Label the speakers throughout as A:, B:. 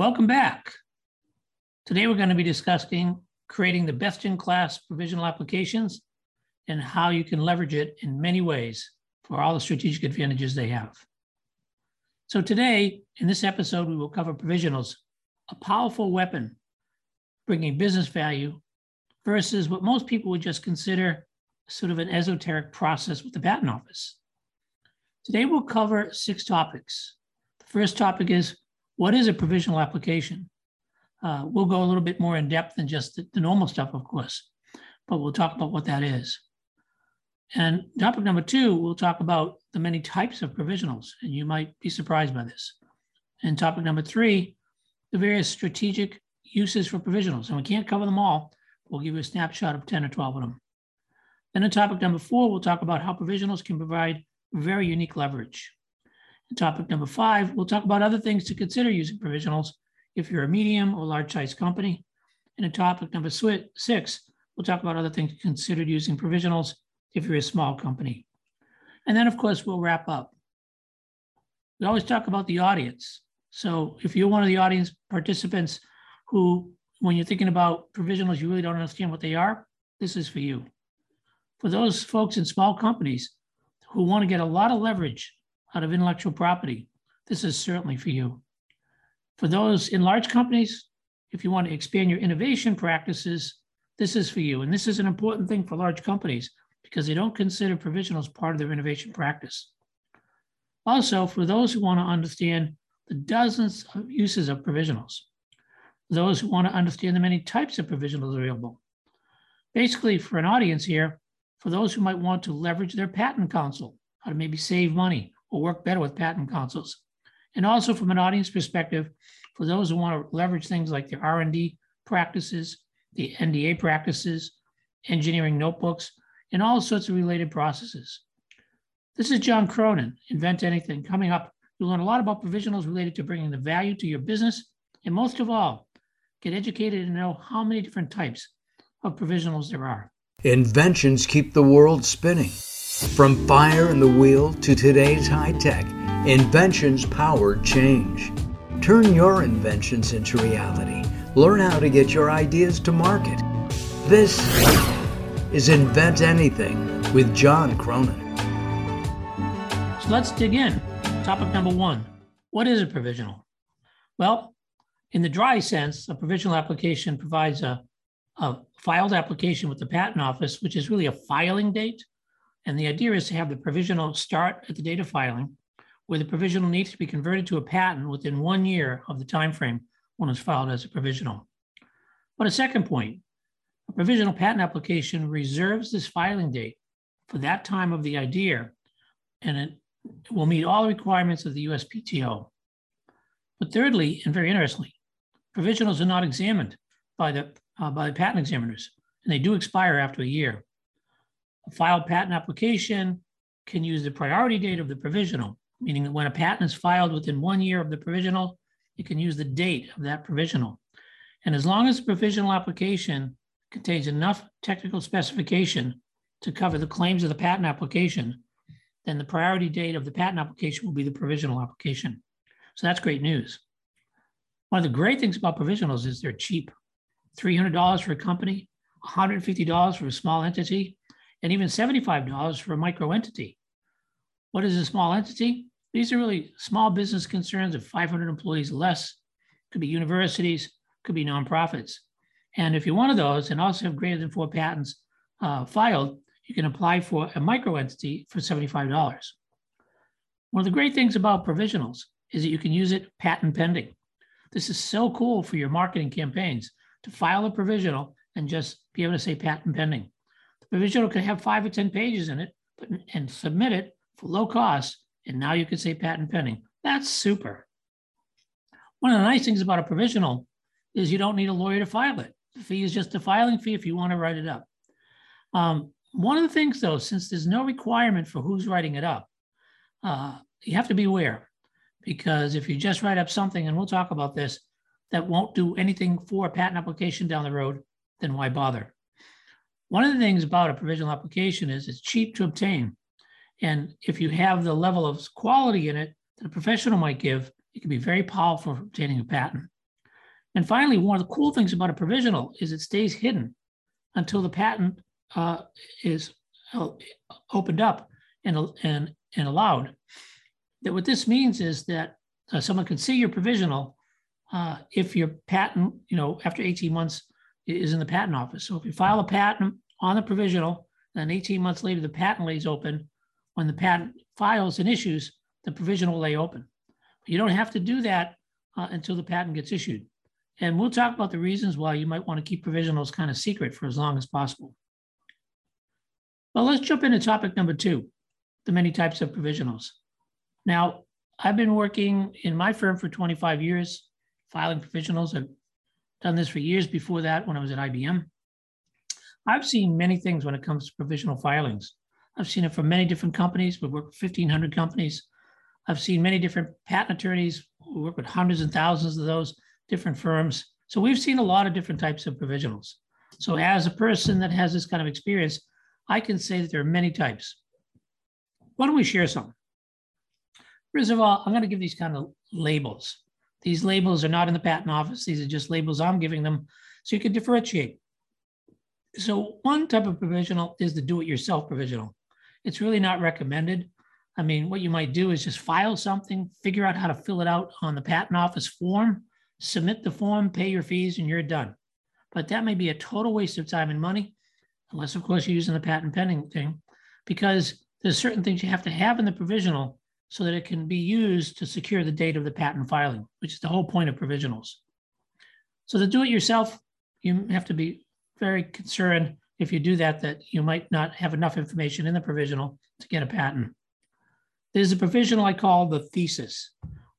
A: Welcome back. Today we're going to be discussing creating the best in class provisional applications and how you can leverage it in many ways for all the strategic advantages they have. So today, in this episode, we will cover provisionals, a powerful weapon bringing business value versus what most people would just consider sort of an esoteric process with the patent office. Today, we'll cover six topics. The first topic is what is a provisional application? Uh, we'll go a little bit more in depth than just the, the normal stuff, of course, but we'll talk about what that is. And topic number two, we'll talk about the many types of provisionals, and you might be surprised by this. And topic number three, the various strategic uses for provisionals. And we can't cover them all. We'll give you a snapshot of 10 or 12 of them. Then in topic number four, we'll talk about how provisionals can provide very unique leverage. Topic number five, we'll talk about other things to consider using provisionals if you're a medium or large size company. And in topic number six, we'll talk about other things considered using provisionals if you're a small company. And then, of course, we'll wrap up. We always talk about the audience. So if you're one of the audience participants who, when you're thinking about provisionals, you really don't understand what they are, this is for you. For those folks in small companies who want to get a lot of leverage out of intellectual property, this is certainly for you. For those in large companies, if you want to expand your innovation practices, this is for you. And this is an important thing for large companies because they don't consider provisionals part of their innovation practice. Also, for those who want to understand the dozens of uses of provisionals, those who want to understand the many types of provisionals available. Basically, for an audience here, for those who might want to leverage their patent counsel, how to maybe save money or work better with patent counsels. And also from an audience perspective, for those who want to leverage things like their R&D practices, the NDA practices, engineering notebooks, and all sorts of related processes. This is John Cronin, Invent Anything. Coming up, you'll learn a lot about provisionals related to bringing the value to your business, and most of all, get educated and know how many different types of provisionals there are.
B: Inventions keep the world spinning. From fire and the wheel to today's high tech, inventions power change. Turn your inventions into reality. Learn how to get your ideas to market. This is Invent Anything with John Cronin.
A: So let's dig in. Topic number one What is a provisional? Well, in the dry sense, a provisional application provides a, a filed application with the Patent Office, which is really a filing date. And the idea is to have the provisional start at the date of filing, where the provisional needs to be converted to a patent within one year of the time frame when it's filed as a provisional. But a second point, a provisional patent application reserves this filing date for that time of the idea, and it will meet all the requirements of the USPTO. But thirdly, and very interestingly, provisionals are not examined by the, uh, by the patent examiners, and they do expire after a year. Filed patent application can use the priority date of the provisional, meaning that when a patent is filed within one year of the provisional, it can use the date of that provisional. And as long as the provisional application contains enough technical specification to cover the claims of the patent application, then the priority date of the patent application will be the provisional application. So that's great news. One of the great things about provisionals is they're cheap. $300 for a company, $150 for a small entity, and even $75 for a micro entity. What is a small entity? These are really small business concerns of 500 employees less. Could be universities, could be nonprofits. And if you're one of those and also have greater than four patents uh, filed, you can apply for a micro entity for $75. One of the great things about provisionals is that you can use it patent pending. This is so cool for your marketing campaigns to file a provisional and just be able to say patent pending. The provisional can have five or 10 pages in it but, and submit it for low cost. And now you can say patent pending. That's super. One of the nice things about a provisional is you don't need a lawyer to file it. The fee is just a filing fee if you want to write it up. Um, one of the things, though, since there's no requirement for who's writing it up, uh, you have to be aware because if you just write up something, and we'll talk about this, that won't do anything for a patent application down the road, then why bother? One of the things about a provisional application is it's cheap to obtain. And if you have the level of quality in it that a professional might give, it can be very powerful for obtaining a patent. And finally, one of the cool things about a provisional is it stays hidden until the patent uh, is uh, opened up and, and, and allowed. That what this means is that uh, someone can see your provisional uh, if your patent, you know, after 18 months is in the patent office. So if you file a patent on the provisional, then 18 months later, the patent lays open. When the patent files and issues, the provisional lay open. You don't have to do that uh, until the patent gets issued. And we'll talk about the reasons why you might want to keep provisionals kind of secret for as long as possible. Well, let's jump into topic number two, the many types of provisionals. Now, I've been working in my firm for 25 years, filing provisionals. I've done this for years before that when I was at IBM. I've seen many things when it comes to provisional filings. I've seen it from many different companies. We work with 1,500 companies. I've seen many different patent attorneys who work with hundreds and thousands of those different firms. So we've seen a lot of different types of provisionals. So as a person that has this kind of experience, I can say that there are many types. Why don't we share some? First of all, I'm going to give these kind of labels. These labels are not in the patent office. These are just labels I'm giving them so you can differentiate. So one type of provisional is the do-it-yourself provisional. It's really not recommended. I mean, what you might do is just file something, figure out how to fill it out on the patent office form, submit the form, pay your fees, and you're done. But that may be a total waste of time and money, unless, of course, you're using the patent pending thing, because there's certain things you have to have in the provisional so that it can be used to secure the date of the patent filing, which is the whole point of provisionals. So to do it yourself, you have to be very concerned if you do that, that you might not have enough information in the provisional to get a patent. There's a provisional I call the thesis.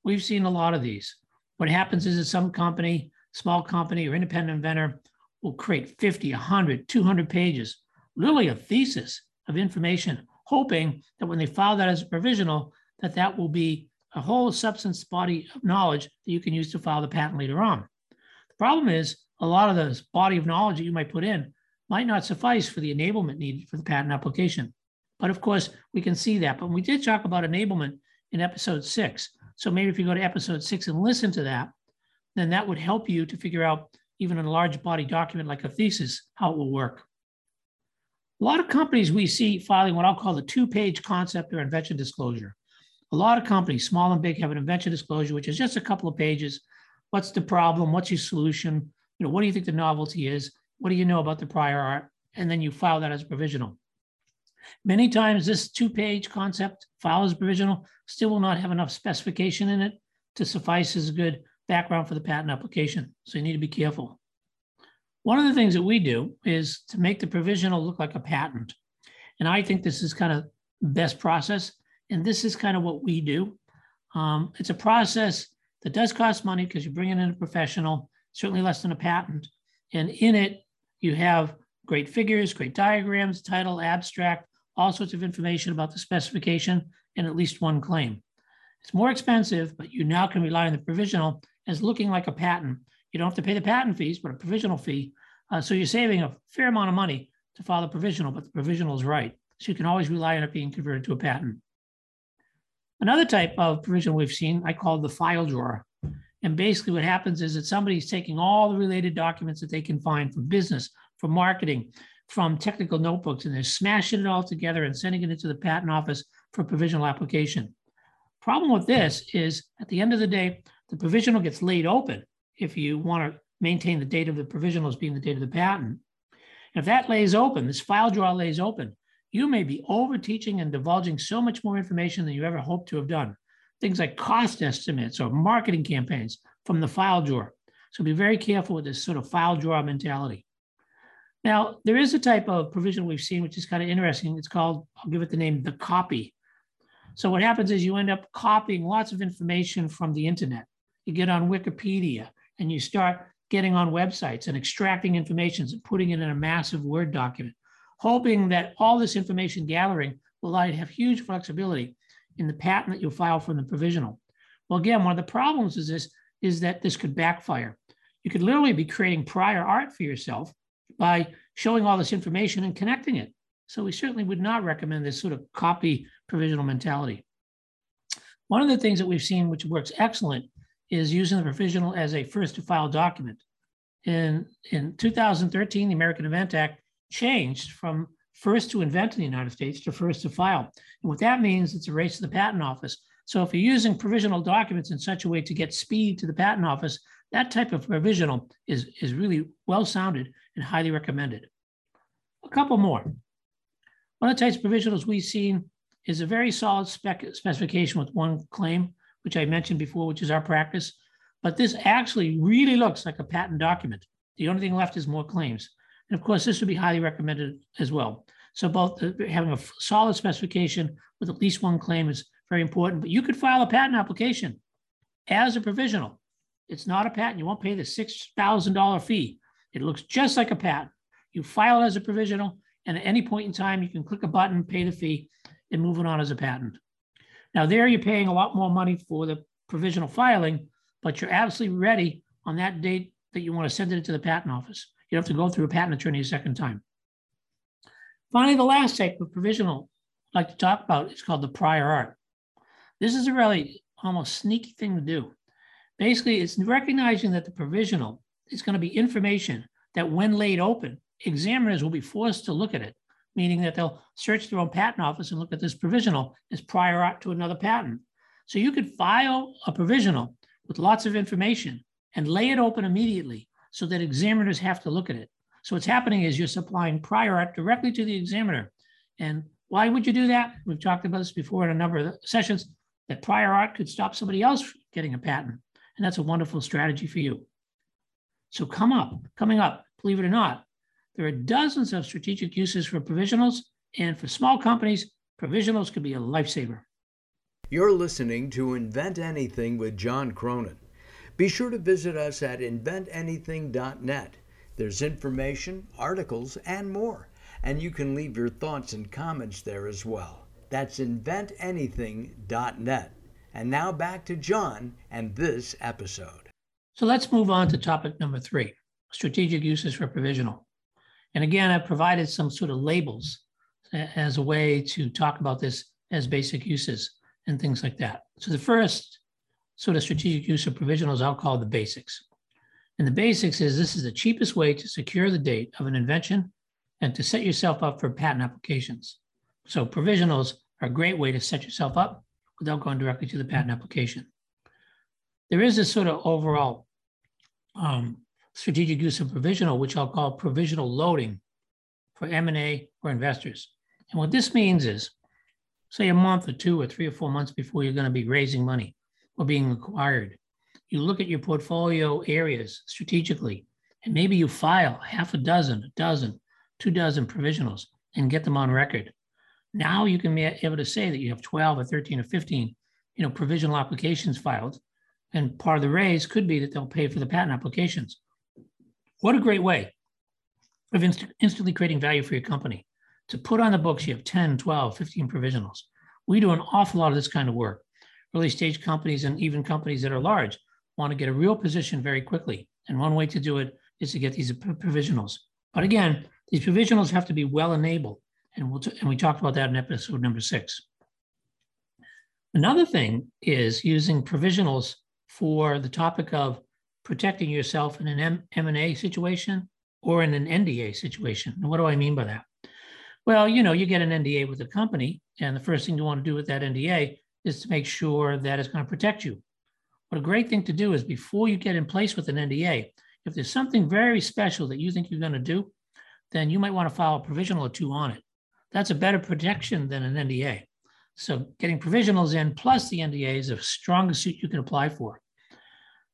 A: We've seen a lot of these. What happens is that some company, small company or independent inventor will create 50, 100, 200 pages, really a thesis of information, hoping that when they file that as a provisional, that that will be a whole substance body of knowledge that you can use to file the patent later on. The problem is a lot of this body of knowledge that you might put in might not suffice for the enablement needed for the patent application. But of course, we can see that. But we did talk about enablement in episode six. So maybe if you go to episode six and listen to that, then that would help you to figure out, even in a large body document like a thesis, how it will work. A lot of companies we see filing what I'll call the two page concept or invention disclosure. A lot of companies, small and big, have an invention disclosure, which is just a couple of pages. What's the problem? What's your solution? You know, what do you think the novelty is? What do you know about the prior art? And then you file that as provisional. Many times this two-page concept file as provisional still will not have enough specification in it to suffice as a good background for the patent application. So you need to be careful. One of the things that we do is to make the provisional look like a patent. And I think this is kind of best process. And this is kind of what we do. Um, it's a process that does cost money because you're bringing in a professional, certainly less than a patent. And in it, you have great figures, great diagrams, title, abstract, all sorts of information about the specification and at least one claim. It's more expensive, but you now can rely on the provisional as looking like a patent. You don't have to pay the patent fees, but a provisional fee. Uh, so you're saving a fair amount of money to file the provisional, but the provisional is right. So you can always rely on it being converted to a patent. Another type of provision we've seen, I call the file drawer. And basically what happens is that somebody's taking all the related documents that they can find from business, from marketing, from technical notebooks, and they're smashing it all together and sending it into the patent office for provisional application. Problem with this is at the end of the day, the provisional gets laid open if you want to maintain the date of the provisional as being the date of the patent. If that lays open, this file drawer lays open, you may be over teaching and divulging so much more information than you ever hoped to have done. Things like cost estimates or marketing campaigns from the file drawer. So be very careful with this sort of file drawer mentality. Now, there is a type of provision we've seen, which is kind of interesting. It's called, I'll give it the name, the copy. So what happens is you end up copying lots of information from the internet. You get on Wikipedia and you start getting on websites and extracting information and putting it in a massive Word document hoping that all this information gathering will allow you to have huge flexibility in the patent that you'll file from the provisional. Well, again, one of the problems is this is that this could backfire. You could literally be creating prior art for yourself by showing all this information and connecting it. So we certainly would not recommend this sort of copy provisional mentality. One of the things that we've seen which works excellent is using the provisional as a first to file document. In, in 2013, the American Invent Act changed from first to invent in the United States to first to file. And what that means, it's a race to the patent office. So if you're using provisional documents in such a way to get speed to the patent office, that type of provisional is, is really well sounded and highly recommended. A couple more. One of the types of provisionals we've seen is a very solid spec specification with one claim, which I mentioned before, which is our practice. But this actually really looks like a patent document. The only thing left is more claims. And of course, this would be highly recommended as well. So both uh, having a solid specification with at least one claim is very important. But you could file a patent application as a provisional. It's not a patent. You won't pay the $6,000 fee. It looks just like a patent. You file it as a provisional, and at any point in time, you can click a button, pay the fee, and move it on as a patent. Now, there you're paying a lot more money for the provisional filing, but you're absolutely ready on that date that you want to send it to the patent office. You have to go through a patent attorney a second time. Finally, the last type of provisional I'd like to talk about is called the prior art. This is a really almost sneaky thing to do. Basically, it's recognizing that the provisional is going to be information that when laid open, examiners will be forced to look at it, meaning that they'll search their own patent office and look at this provisional as prior art to another patent. So you could file a provisional with lots of information and lay it open immediately so that examiners have to look at it. So what's happening is you're supplying prior art directly to the examiner. And why would you do that? We've talked about this before in a number of sessions, that prior art could stop somebody else getting a patent. And that's a wonderful strategy for you. So come up, coming up, believe it or not, there are dozens of strategic uses for provisionals. And for small companies, provisionals could be a lifesaver.
B: You're listening to Invent Anything with John Cronin. Be sure to visit us at inventanything.net. There's information, articles, and more. And you can leave your thoughts and comments there as well. That's inventanything.net. And now back to John and this episode.
A: So let's move on to topic number three strategic uses for provisional. And again, I've provided some sort of labels as a way to talk about this as basic uses and things like that. So the first sort of strategic use of provisionals I'll call the basics. And the basics is this is the cheapest way to secure the date of an invention and to set yourself up for patent applications. So provisionals are a great way to set yourself up without going directly to the patent application. There is a sort of overall um, strategic use of provisional, which I'll call provisional loading for M&A or investors. And what this means is, say a month or two or three or four months before you're going to be raising money or being acquired, you look at your portfolio areas strategically, and maybe you file half a dozen, a dozen, two dozen provisionals and get them on record. Now you can be able to say that you have 12 or 13 or 15, you know, provisional applications filed. And part of the raise could be that they'll pay for the patent applications. What a great way of inst- instantly creating value for your company. To put on the books, you have 10, 12, 15 provisionals. We do an awful lot of this kind of work. Early stage companies and even companies that are large want to get a real position very quickly. And one way to do it is to get these provisionals. But again, these provisionals have to be well enabled. And, we'll t- and we talked about that in episode number six. Another thing is using provisionals for the topic of protecting yourself in an M- M&A situation or in an NDA situation. And what do I mean by that? Well, you know, you get an NDA with a company, and the first thing you want to do with that NDA is to make sure that it's going to protect you. What a great thing to do is before you get in place with an NDA, if there's something very special that you think you're going to do, then you might want to file a provisional or two on it. That's a better protection than an NDA. So getting provisionals in plus the NDA is a strongest suit you can apply for.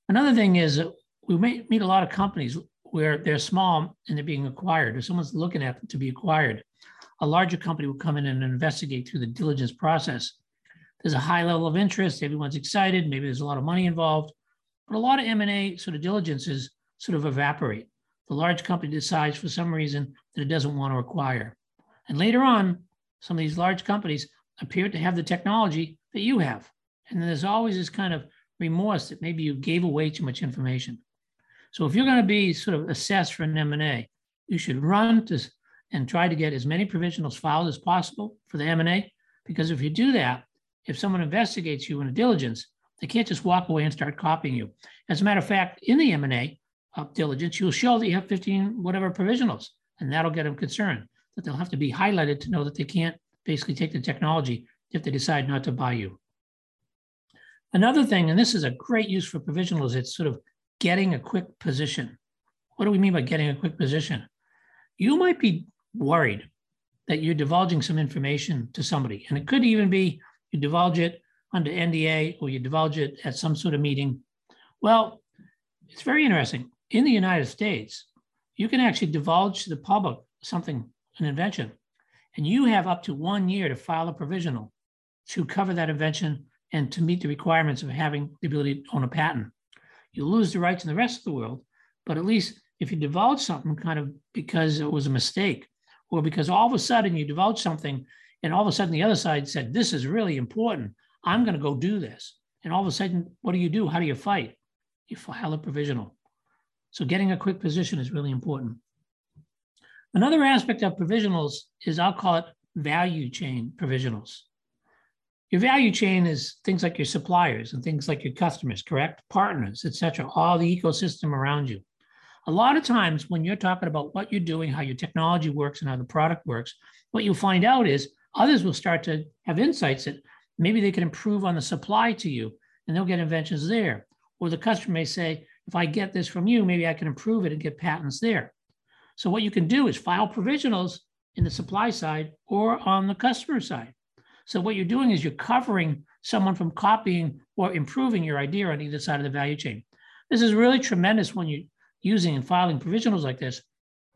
A: Another thing is we meet a lot of companies where they're small and they're being acquired, or someone's looking at them to be acquired. A larger company will come in and investigate through the diligence process. There's a high level of interest. Everyone's excited. Maybe there's a lot of money involved, but a lot of M&A sort of diligences sort of evaporate. The large company decides for some reason that it doesn't want to acquire. And later on, some of these large companies appear to have the technology that you have. And then there's always this kind of remorse that maybe you gave away too much information. So if you're going to be sort of assessed for an M&A, you should run to and try to get as many provisionals filed as possible for the M&A, because if you do that, if someone investigates you in a diligence, They can't just walk away and start copying you. As a matter of fact, in the M&A diligence, you'll show that you have 15 whatever provisionals, and that'll get them concerned that they'll have to be highlighted to know that they can't basically take the technology if they decide not to buy you. Another thing, and this is a great use for provisionals, it's sort of getting a quick position. What do we mean by getting a quick position? You might be worried that you're divulging some information to somebody, and it could even be you divulge it under NDA or you divulge it at some sort of meeting. Well, it's very interesting. In the United States, you can actually divulge to the public something, an invention, and you have up to one year to file a provisional to cover that invention and to meet the requirements of having the ability to own a patent. You lose the rights in the rest of the world, but at least if you divulge something kind of because it was a mistake, or because all of a sudden you divulge something and all of a sudden the other side said, This is really important. I'm going to go do this. And all of a sudden, what do you do? How do you fight? You file a provisional. So getting a quick position is really important. Another aspect of provisionals is I'll call it value chain provisionals. Your value chain is things like your suppliers and things like your customers, correct? Partners, et cetera, all the ecosystem around you. A lot of times when you're talking about what you're doing, how your technology works, and how the product works, what you'll find out is others will start to have insights that maybe they can improve on the supply to you and they'll get inventions there. Or the customer may say, if I get this from you, maybe I can improve it and get patents there. So what you can do is file provisionals in the supply side or on the customer side. So what you're doing is you're covering someone from copying or improving your idea on either side of the value chain. This is really tremendous when you're using and filing provisionals like this,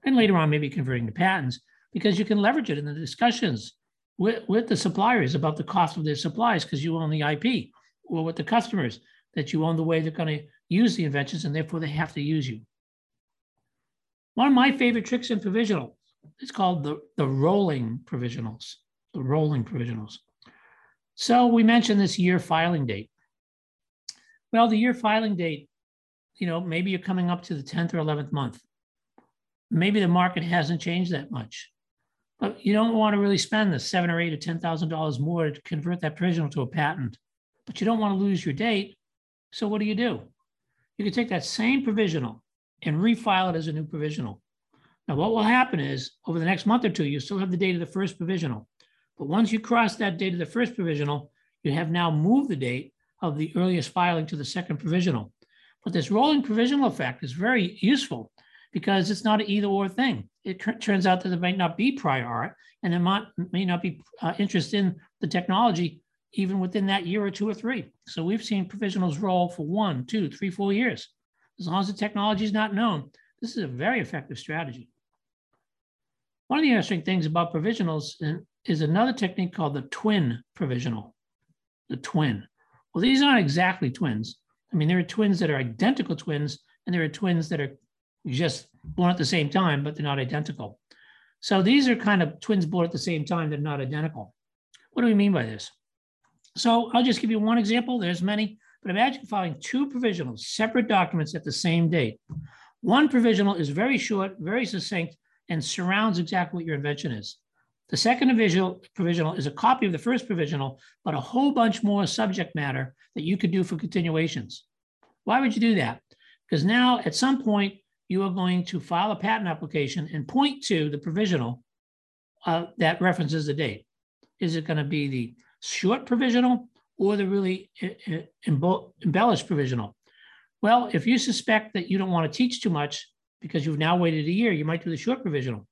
A: and later on maybe converting to patents, because you can leverage it in the discussions with, with the suppliers about the cost of their supplies because you own the IP, or with the customers that you own the way they're going to use the inventions and therefore they have to use you. One of my favorite tricks in provisional is called the, the rolling provisionals the rolling provisionals. So we mentioned this year filing date. Well, the year filing date, you know, maybe you're coming up to the 10th or 11th month. Maybe the market hasn't changed that much, Uh, you don't want to really spend the seven or eight or ten thousand dollars more to convert that provisional to a patent. But you don't want to lose your date. So what do you do? You can take that same provisional and refile it as a new provisional. Now, what will happen is over the next month or two, you still have the date of the first provisional. But once you cross that date of the first provisional, you have now moved the date of the earliest filing to the second provisional. But this rolling provisional effect is very useful because it's not an either or thing. It turns out that there might not be prior art and there might, may not be uh, interest in the technology even within that year or two or three. So we've seen provisionals roll for one, two, three, four years. As long as the technology is not known, this is a very effective strategy. One of the interesting things about provisionals, is another technique called the twin provisional. The twin. Well, these aren't exactly twins. I mean, there are twins that are identical twins, and there are twins that are just born at the same time, but they're not identical. So these are kind of twins born at the same time, they're not identical. What do we mean by this? So I'll just give you one example. There's many, but imagine filing two provisionals, separate documents at the same date. One provisional is very short, very succinct, and surrounds exactly what your invention is. The second provisional is a copy of the first provisional, but a whole bunch more subject matter that you could do for continuations. Why would you do that? Because now at some point, you are going to file a patent application and point to the provisional uh, that references the date. Is it going to be the short provisional or the really embellished provisional? Well, if you suspect that you don't want to teach too much because you've now waited a year, you might do the short provisional.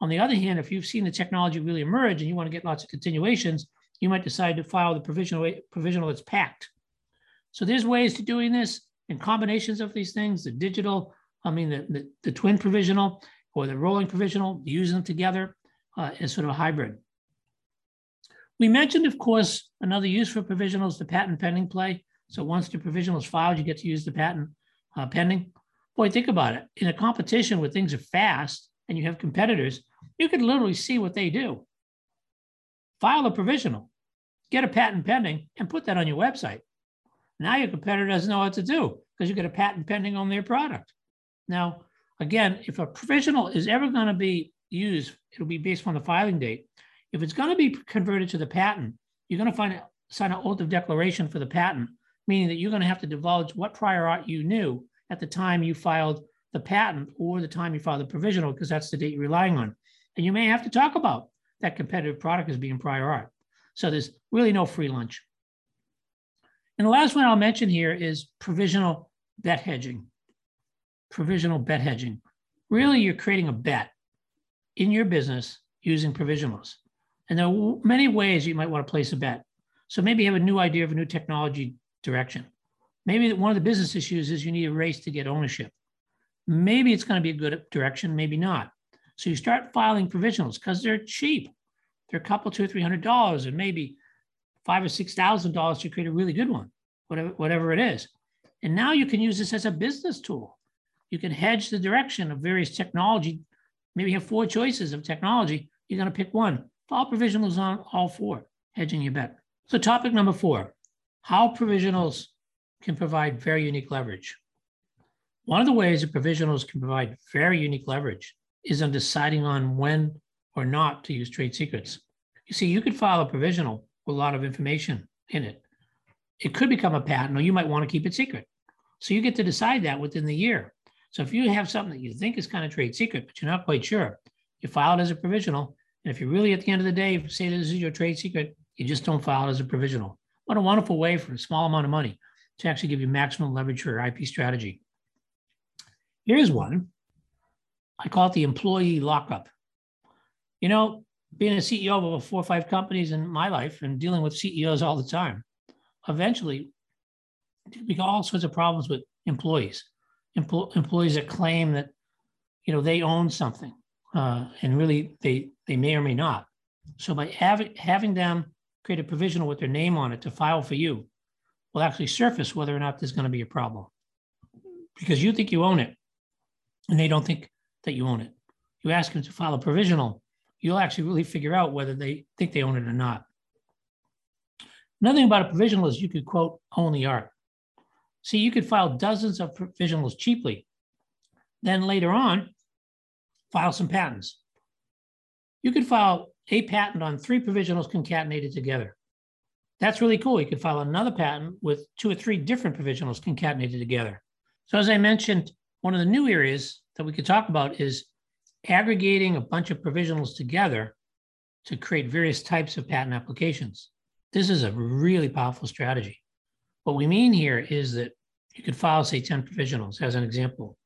A: On the other hand, if you've seen the technology really emerge and you want to get lots of continuations, you might decide to file the provisional, provisional that's packed. So there's ways to doing this and combinations of these things, the digital, I mean, the, the, the twin provisional or the rolling provisional, using them together uh, as sort of a hybrid. We mentioned, of course, another use for provisionals, the patent pending play. So once the provisional is filed, you get to use the patent uh, pending. Boy, think about it. In a competition where things are fast and you have competitors, you could literally see what they do. File a provisional, get a patent pending, and put that on your website. Now your competitor doesn't know what to do because you get a patent pending on their product. Now, again, if a provisional is ever going to be used, it'll be based on the filing date. If it's going to be converted to the patent, you're going to find sign an oath of declaration for the patent meaning that you're going to have to divulge what prior art you knew at the time you filed the patent or the time you filed the provisional, because that's the date you're relying on. And you may have to talk about that competitive product as being prior art. So there's really no free lunch. And the last one I'll mention here is provisional bet hedging. Provisional bet hedging. Really, you're creating a bet in your business using provisionals. And there are many ways you might want to place a bet. So maybe you have a new idea of a new technology direction. Maybe one of the business issues is you need a race to get ownership. Maybe it's going to be a good direction, maybe not. So you start filing provisionals because they're cheap. They're a couple, two or three hundred dollars, and maybe five or six thousand dollars to create a really good one, whatever, whatever it is. And now you can use this as a business tool. You can hedge the direction of various technology. Maybe you have four choices of technology. You're going to pick one. File provisionals on all four, hedging your bet. So, topic number four how provisionals can provide very unique leverage. One of the ways that provisionals can provide very unique leverage is on deciding on when or not to use trade secrets. You see, you could file a provisional with a lot of information in it. It could become a patent, or you might want to keep it secret. So you get to decide that within the year. So if you have something that you think is kind of trade secret, but you're not quite sure, you file it as a provisional. And if you really, at the end of the day, say this is your trade secret, you just don't file it as a provisional. What a wonderful way for a small amount of money to actually give you maximum leverage for your IP strategy. Here's one. I call it the employee lockup. You know, being a CEO of over four or five companies in my life and dealing with CEOs all the time, eventually we got all sorts of problems with employees, Empl- employees that claim that, you know, they own something uh, and really they, they may or may not. So by having, having them create a provisional with their name on it to file for you will actually surface whether or not there's going to be a problem because you think you own it and they don't think that you own it. You ask them to file a provisional, you'll actually really figure out whether they think they own it or not. Another thing about a provisional is you could quote own the art. See, you could file dozens of provisionals cheaply. Then later on, file some patents. You could file a patent on three provisionals concatenated together. That's really cool. You could file another patent with two or three different provisionals concatenated together. So as I mentioned, one of the new areas that we could talk about is aggregating a bunch of provisionals together to create various types of patent applications. This is a really powerful strategy. What we mean here is that you could file, say, 10 provisionals as an example.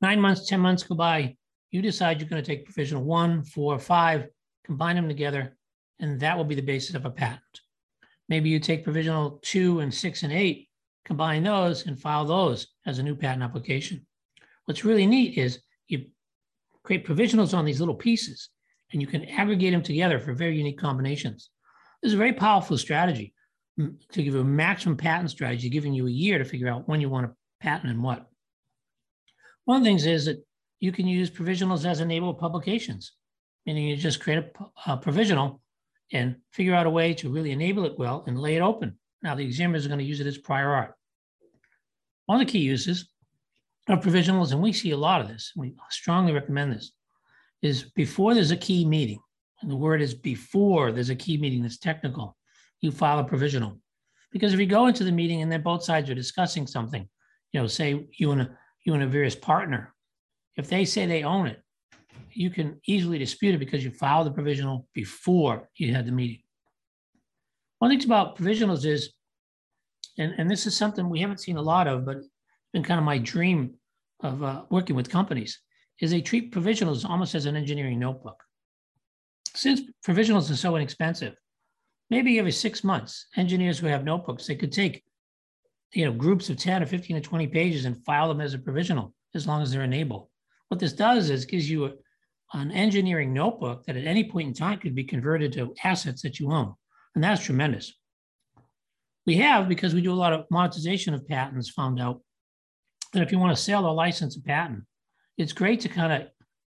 A: Nine months, 10 months go by, you decide you're going to take provisional one, four, five, combine them together, and that will be the basis of a patent. Maybe you take provisional two and six and eight, combine those and file those as a new patent application. What's really neat is you create provisionals on these little pieces and you can aggregate them together for very unique combinations. This is a very powerful strategy to give you a maximum patent strategy, giving you a year to figure out when you want to patent and what. One of the things is that you can use provisionals as enabled publications, meaning you just create a, a provisional and figure out a way to really enable it well and lay it open. Now, the examiners are going to use it as prior art. One of the key uses of provisionals, and we see a lot of this, we strongly recommend this, is before there's a key meeting, and the word is before there's a key meeting that's technical, you file a provisional. Because if you go into the meeting and then both sides are discussing something, you know, say you and a you and a various partner, if they say they own it, you can easily dispute it because you filed the provisional before you had the meeting. One thing about provisionals is, and, and this is something we haven't seen a lot of, but it's been kind of my dream of uh, working with companies, is they treat provisionals almost as an engineering notebook. Since provisionals are so inexpensive, maybe every six months, engineers who have notebooks, they could take you know, groups of 10 or 15 or 20 pages and file them as a provisional as long as they're enabled. What this does is gives you a, an engineering notebook that at any point in time could be converted to assets that you own. And that's tremendous. We have, because we do a lot of monetization of patents, found out that if you want to sell or license a patent, it's great to kind of,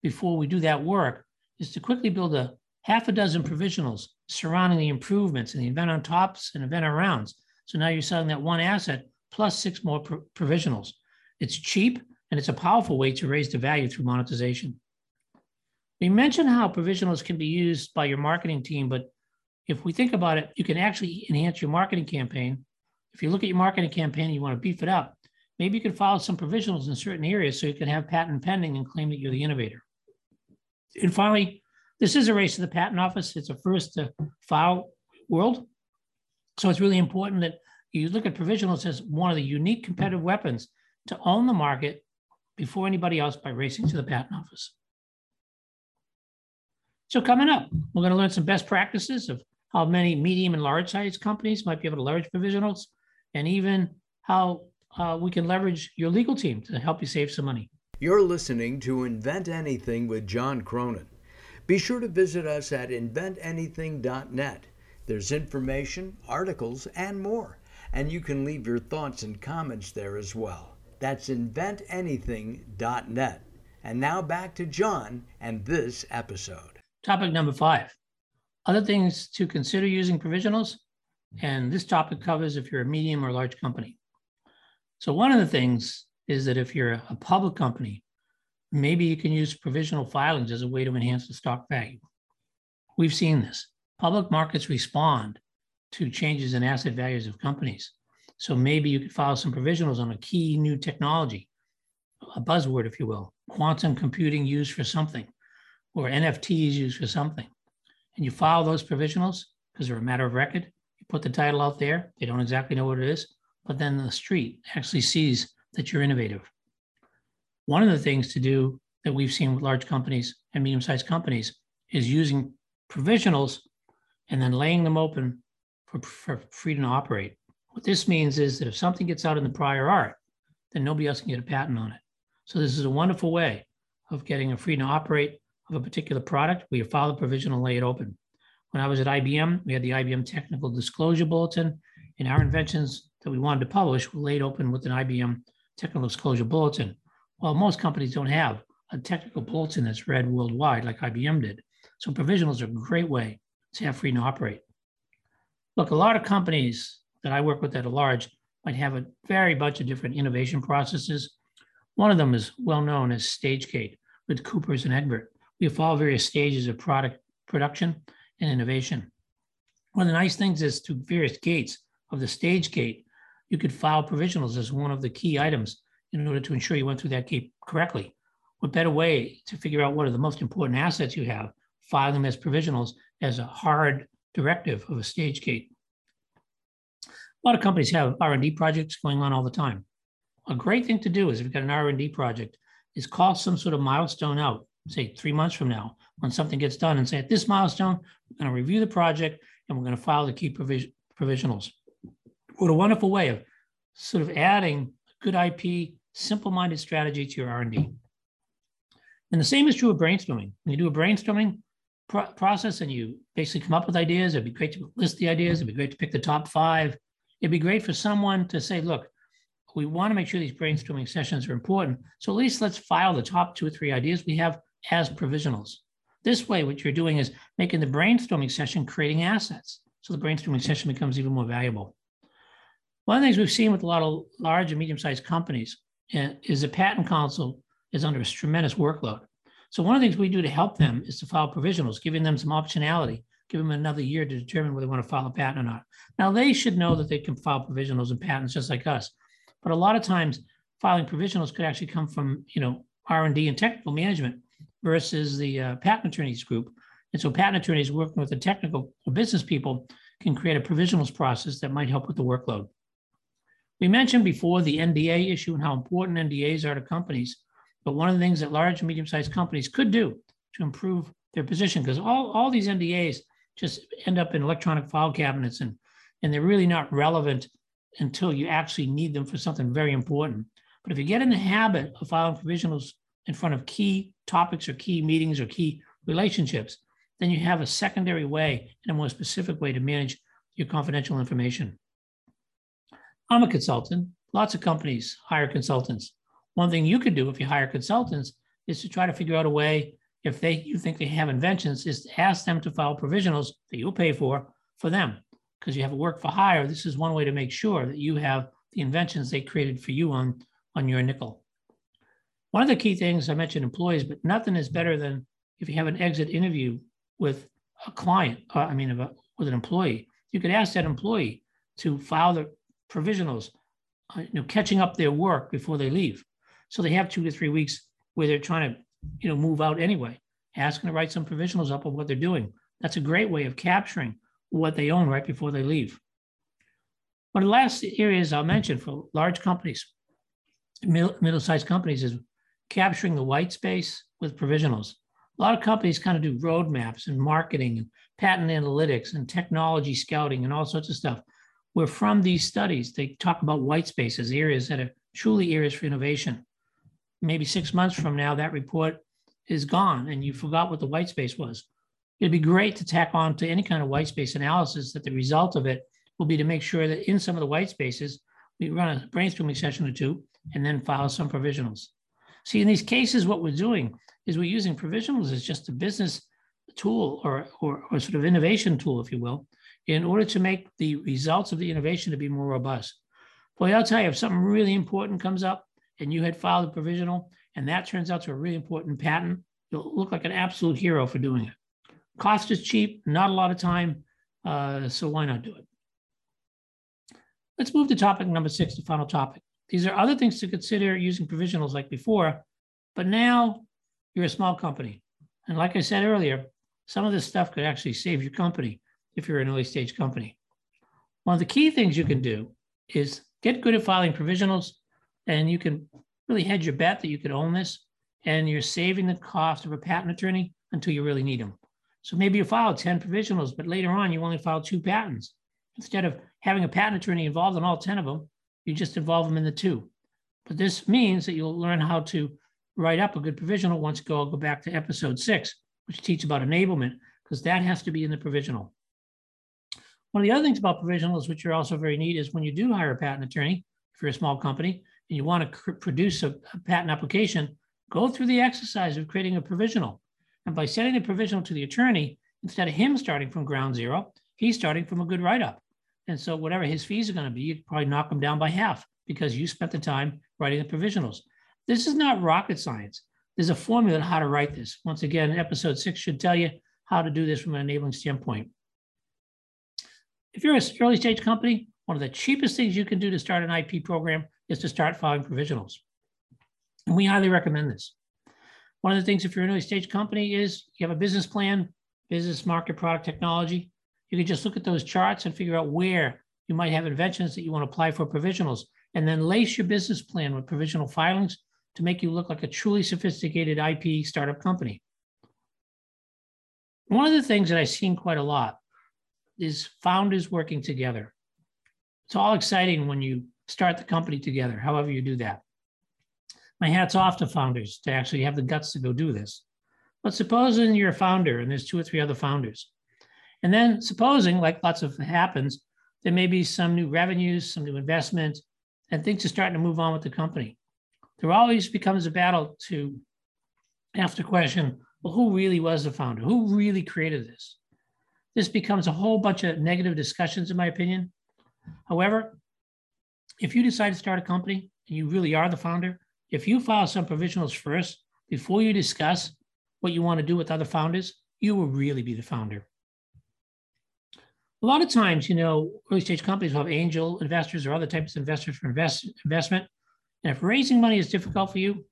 A: before we do that work, is to quickly build a half a dozen provisionals surrounding the improvements and the event on tops and event on rounds. So now you're selling that one asset plus six more pro- provisionals. It's cheap and it's a powerful way to raise the value through monetization. We mentioned how provisionals can be used by your marketing team, but if we think about it, you can actually enhance your marketing campaign if you look at your marketing campaign, and you want to beef it up, maybe you can file some provisionals in certain areas so you can have patent pending and claim that you're the innovator. And finally, this is a race to the patent office. It's a first to file world. So it's really important that you look at provisionals as one of the unique competitive weapons to own the market before anybody else by racing to the patent office. So coming up, we're going to learn some best practices of how many medium and large size companies might be able to leverage provisionals and even how uh, we can leverage your legal team to help you save some money.
B: You're listening to Invent Anything with John Cronin. Be sure to visit us at inventanything.net. There's information, articles, and more. And you can leave your thoughts and comments there as well. That's inventanything.net. And now back to John and this episode.
A: Topic number five other things to consider using provisionals. And this topic covers if you're a medium or large company. So, one of the things is that if you're a public company, maybe you can use provisional filings as a way to enhance the stock value. We've seen this. Public markets respond to changes in asset values of companies. So maybe you could file some provisionals on a key new technology, a buzzword, if you will, quantum computing used for something, or NFTs used for something. And you file those provisionals because they're a matter of record. You put the title out there. They don't exactly know what it is, but then the street actually sees that you're innovative. One of the things to do that we've seen with large companies and medium sized companies is using provisionals and then laying them open for, for freedom to operate. What this means is that if something gets out in the prior art, then nobody else can get a patent on it. So this is a wonderful way of getting a freedom to operate of a particular product you file the provision and lay it open. When I was at IBM, we had the IBM Technical Disclosure Bulletin, and our inventions that we wanted to publish were laid open with an IBM Technical Disclosure Bulletin. Well, most companies don't have a technical bulletin that's read worldwide like IBM did. So provisionals are a great way to have freedom to operate. Look, a lot of companies that I work with that are large might have a very bunch of different innovation processes. One of them is well known as StageGate with Coopers and Edgett. We follow various stages of product production and innovation. One of the nice things is through various gates of the stage gate, you could file provisionals as one of the key items in order to ensure you went through that gate correctly. What better way to figure out what are the most important assets you have, file them as provisionals as a hard directive of a stage gate. A lot of companies have R&D projects going on all the time. A great thing to do is if you've got an R&D project is call some sort of milestone out, say three months from now, when something gets done and say at this milestone, we're going to review the project and we're going to file the key provision, provisionals. What a wonderful way of sort of adding good IP, simple-minded strategy to your R&D. And the same is true of brainstorming. When you do a brainstorming pro- process and you basically come up with ideas, it'd be great to list the ideas. It'd be great to pick the top five. It'd be great for someone to say, look, we want to make sure these brainstorming sessions are important. So at least let's file the top two or three ideas we have as provisionals. This way, what you're doing is making the brainstorming session creating assets. So the brainstorming session becomes even more valuable. One of the things we've seen with a lot of large and medium-sized companies eh, is the patent counsel is under a tremendous workload. So one of the things we do to help them is to file provisionals, giving them some optionality, give them another year to determine whether they want to file a patent or not. Now they should know that they can file provisionals and patents just like us. But a lot of times filing provisionals could actually come from, you know, R&D and technical management versus the uh, patent attorneys group. And so patent attorneys working with the technical or business people can create a provisionals process that might help with the workload. We mentioned before the NDA issue and how important NDAs are to companies. But one of the things that large and medium-sized companies could do to improve their position, because all, all these NDAs just end up in electronic file cabinets and, and they're really not relevant until you actually need them for something very important. But if you get in the habit of filing provisionals in front of key topics or key meetings or key relationships, then you have a secondary way and a more specific way to manage your confidential information. I'm a consultant. Lots of companies hire consultants. One thing you could do if you hire consultants is to try to figure out a way if they you think they have inventions is to ask them to file provisionals that you'll pay for for them because you have a work for hire this is one way to make sure that you have the inventions they created for you on on your nickel one of the key things i mentioned employees but nothing is better than if you have an exit interview with a client uh, i mean with an employee you could ask that employee to file the provisionals, uh, you know, catching up their work before they leave. So they have two to three weeks where they're trying to, you know, move out anyway. Asking to write some provisionals up of what they're doing. That's a great way of capturing what they own right before they leave. One of the last areas I'll mention for large companies, middle-sized companies, is capturing the white space with provisionals. A lot of companies kind of do roadmaps and marketing and patent analytics and technology scouting and all sorts of stuff. Where from these studies, they talk about white spaces, areas that are truly areas for innovation. Maybe six months from now, that report is gone and you forgot what the white space was. It'd be great to tack on to any kind of white space analysis that the result of it will be to make sure that in some of the white spaces, we run a brainstorming session or two and then file some provisionals. See, in these cases, what we're doing is we're using provisionals as just a business tool or, or, or sort of innovation tool, if you will, in order to make the results of the innovation to be more robust. Boy, I'll tell you, if something really important comes up and you had filed a provisional and that turns out to a really important patent, you'll look like an absolute hero for doing it. Cost is cheap, not a lot of time, uh, so why not do it? Let's move to topic number six, the final topic. These are other things to consider using provisionals like before, but now you're a small company. And like I said earlier, some of this stuff could actually save your company if you're an early stage company. One of the key things you can do is get good at filing provisionals, and you can really hedge your bet that you could own this, and you're saving the cost of a patent attorney until you really need them. So maybe you file 10 provisionals, but later on you only file two patents. Instead of having a patent attorney involved in all 10 of them, you just involve them in the two. But this means that you'll learn how to write up a good provisional once go, I'll go back to episode six, which teach about enablement, because that has to be in the provisional. One of the other things about provisionals, which are also very neat, is when you do hire a patent attorney, if you're a small company and you want to produce a, a patent application, go through the exercise of creating a provisional. And by sending the provisional to the attorney, instead of him starting from ground zero, he's starting from a good write up. And so, whatever his fees are going to be, you probably knock them down by half because you spent the time writing the provisionals. This is not rocket science. There's a formula on how to write this. Once again, episode six should tell you how to do this from an enabling standpoint. If you're an early stage company, one of the cheapest things you can do to start an IP program is to start filing provisionals. And we highly recommend this. One of the things, if you're an early stage company, is you have a business plan, business, market, product, technology. You can just look at those charts and figure out where you might have inventions that you want to apply for provisionals, and then lace your business plan with provisional filings to make you look like a truly sophisticated IP startup company. One of the things that I've seen quite a lot is founders working together. It's all exciting when you start the company together, however you do that. My hat's off to founders to actually have the guts to go do this. But supposing you're a founder and there's two or three other founders, and then supposing, like lots of happens, there may be some new revenues, some new investment, and things are starting to move on with the company there always becomes a battle to ask the question well, who really was the founder? Who really created this? This becomes a whole bunch of negative discussions, in my opinion. However, if you decide to start a company and you really are the founder, if you file some provisionals first before you discuss what you want to do with other founders, you will really be the founder. A lot of times, you know, early stage companies will have angel investors or other types of investors for invest, investment. And if raising money is difficult for you,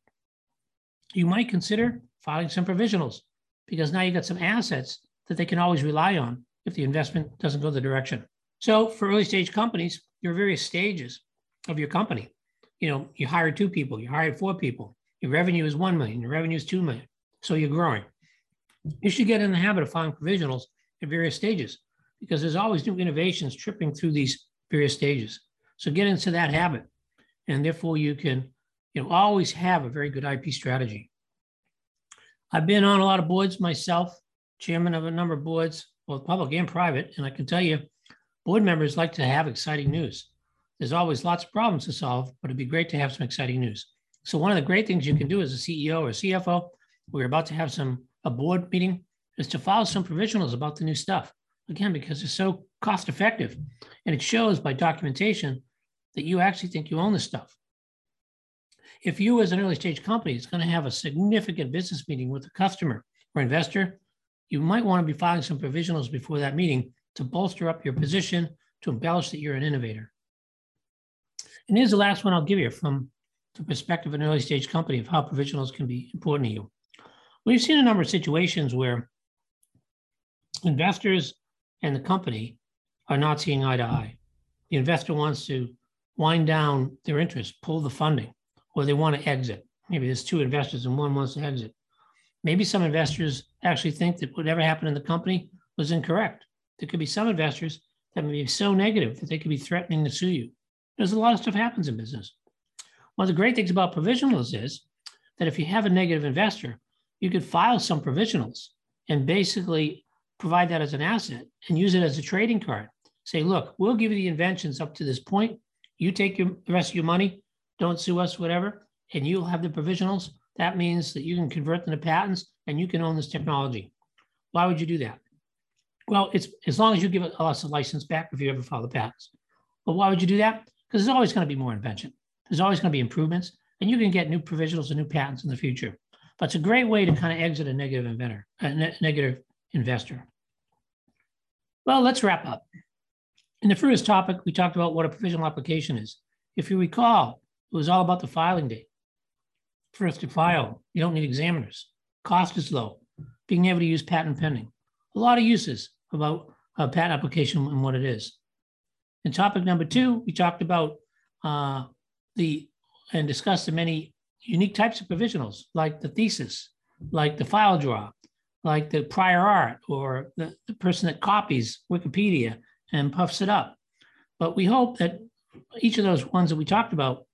A: you might consider filing some provisionals because now you've got some assets that they can always rely on if the investment doesn't go the direction. So for early stage companies, there are various stages of your company. You know, you hired two people, you hired four people, your revenue is 1 million, your revenue is 2 million. So you're growing. You should get in the habit of filing provisionals at various stages because there's always new innovations tripping through these various stages. So get into that habit and therefore you can you know always have a very good IP strategy. I've been on a lot of boards myself, chairman of a number of boards, both public and private, and I can tell you, board members like to have exciting news. There's always lots of problems to solve, but it'd be great to have some exciting news. So one of the great things you can do as a CEO or CFO, we're about to have some a board meeting, is to file some provisionals about the new stuff. Again, because it's so cost effective, and it shows by documentation that you actually think you own the stuff. If you, as an early stage company, is going to have a significant business meeting with a customer or investor, you might want to be filing some provisionals before that meeting to bolster up your position, to embellish that you're an innovator. And here's the last one I'll give you from the perspective of an early stage company of how provisionals can be important to you. We've seen a number of situations where investors and the company are not seeing eye to eye. The investor wants to wind down their interest, pull the funding, or they want to exit. Maybe there's two investors and one wants to exit. Maybe some investors actually think that whatever happened in the company was incorrect. There could be some investors that may be so negative that they could be threatening to sue you. There's a lot of stuff happens in business. One of the great things about provisionals is that if you have a negative investor, you could file some provisionals and basically provide that as an asset and use it as a trading card. Say, look, we'll give you the inventions up to this point. You take your, the rest of your money, don't sue us, whatever, and you'll have the provisionals. That means that you can convert them to patents and you can own this technology. Why would you do that? Well, it's as long as you give us a license back if you ever file the patents. But why would you do that? Because there's always going to be more invention. There's always going to be improvements, and you can get new provisionals and new patents in the future. But it's a great way to kind of exit a negative inventor, a ne- negative investor. Well, let's wrap up. In the first topic, we talked about what a provisional application is. If you recall, it was all about the filing date. First to file, you don't need examiners. Cost is low. Being able to use patent pending. A lot of uses about a patent application and what it is. In topic number two, we talked about uh, the and discussed the many unique types of provisionals, like the thesis, like the file draw, like the prior art, or the, the person that copies Wikipedia and puffs it up. But we hope that each of those ones that we talked about,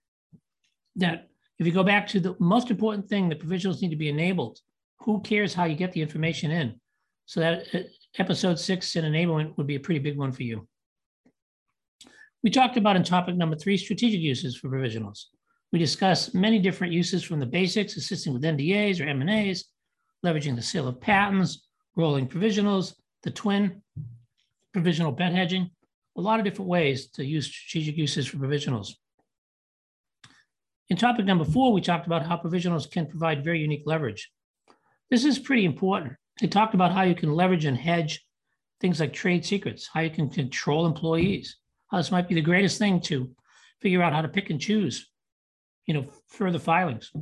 A: that if you go back to the most important thing, the provisionals need to be enabled. Who cares how you get the information in? So that uh, episode six in enablement would be a pretty big one for you. We talked about in topic number three, strategic uses for provisionals. We discussed many different uses from the basics, assisting with NDAs or M&As, leveraging the sale of patents, rolling provisionals, the twin, provisional bet hedging, a lot of different ways to use strategic uses for provisionals. In topic number four, we talked about how provisionals can provide very unique leverage. This is pretty important. They talked about how you can leverage and hedge things like trade secrets, how you can control employees, how this might be the greatest thing to figure out how to pick and choose, you know, further filings.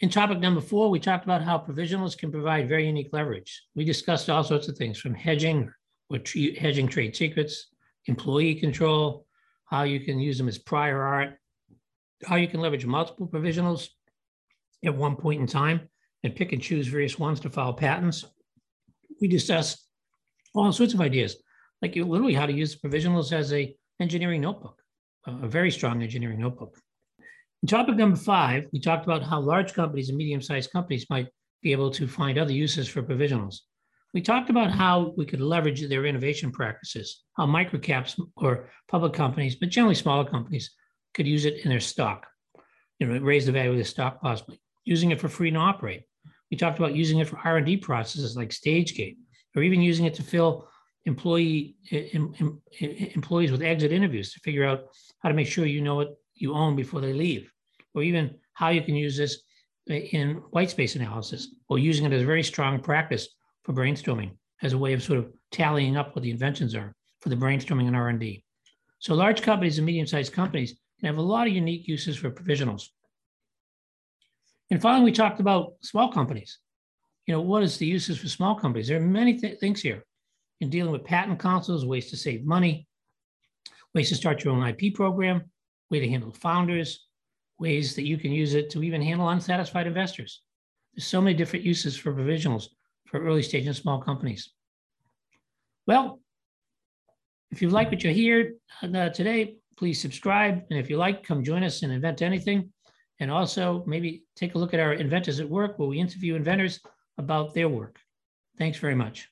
A: In topic number four, we talked about how provisionals can provide very unique leverage. We discussed all sorts of things from hedging or hedging trade secrets, employee control, how you can use them as prior art, how you can leverage multiple provisionals at one point in time and pick and choose various ones to file patents. We discussed all sorts of ideas, like literally how to use provisionals as a engineering notebook, a very strong engineering notebook. In topic number five, we talked about how large companies and medium-sized companies might be able to find other uses for provisionals. We talked about how we could leverage their innovation practices, how microcaps or public companies, but generally smaller companies, could use it in their stock, you know, raise the value of the stock possibly, using it for free and operate. We talked about using it for R&D processes like StageGate, or even using it to fill employee em, em, employees with exit interviews to figure out how to make sure you know what you own before they leave, or even how you can use this in white space analysis, or using it as a very strong practice for brainstorming as a way of sort of tallying up what the inventions are for the brainstorming and R&D. So large companies and medium-sized companies can have a lot of unique uses for provisionals. And finally, we talked about small companies. You know, what is the uses for small companies? There are many th things here in dealing with patent counsels, ways to save money, ways to start your own IP program, way to handle founders, ways that you can use it to even handle unsatisfied investors. There's so many different uses for provisionals for early stage and small companies. Well, if you like what you hear uh, today, please subscribe. And if you like, come join us and invent anything. And also maybe take a look at our Inventors at Work where we interview inventors about their work. Thanks very much.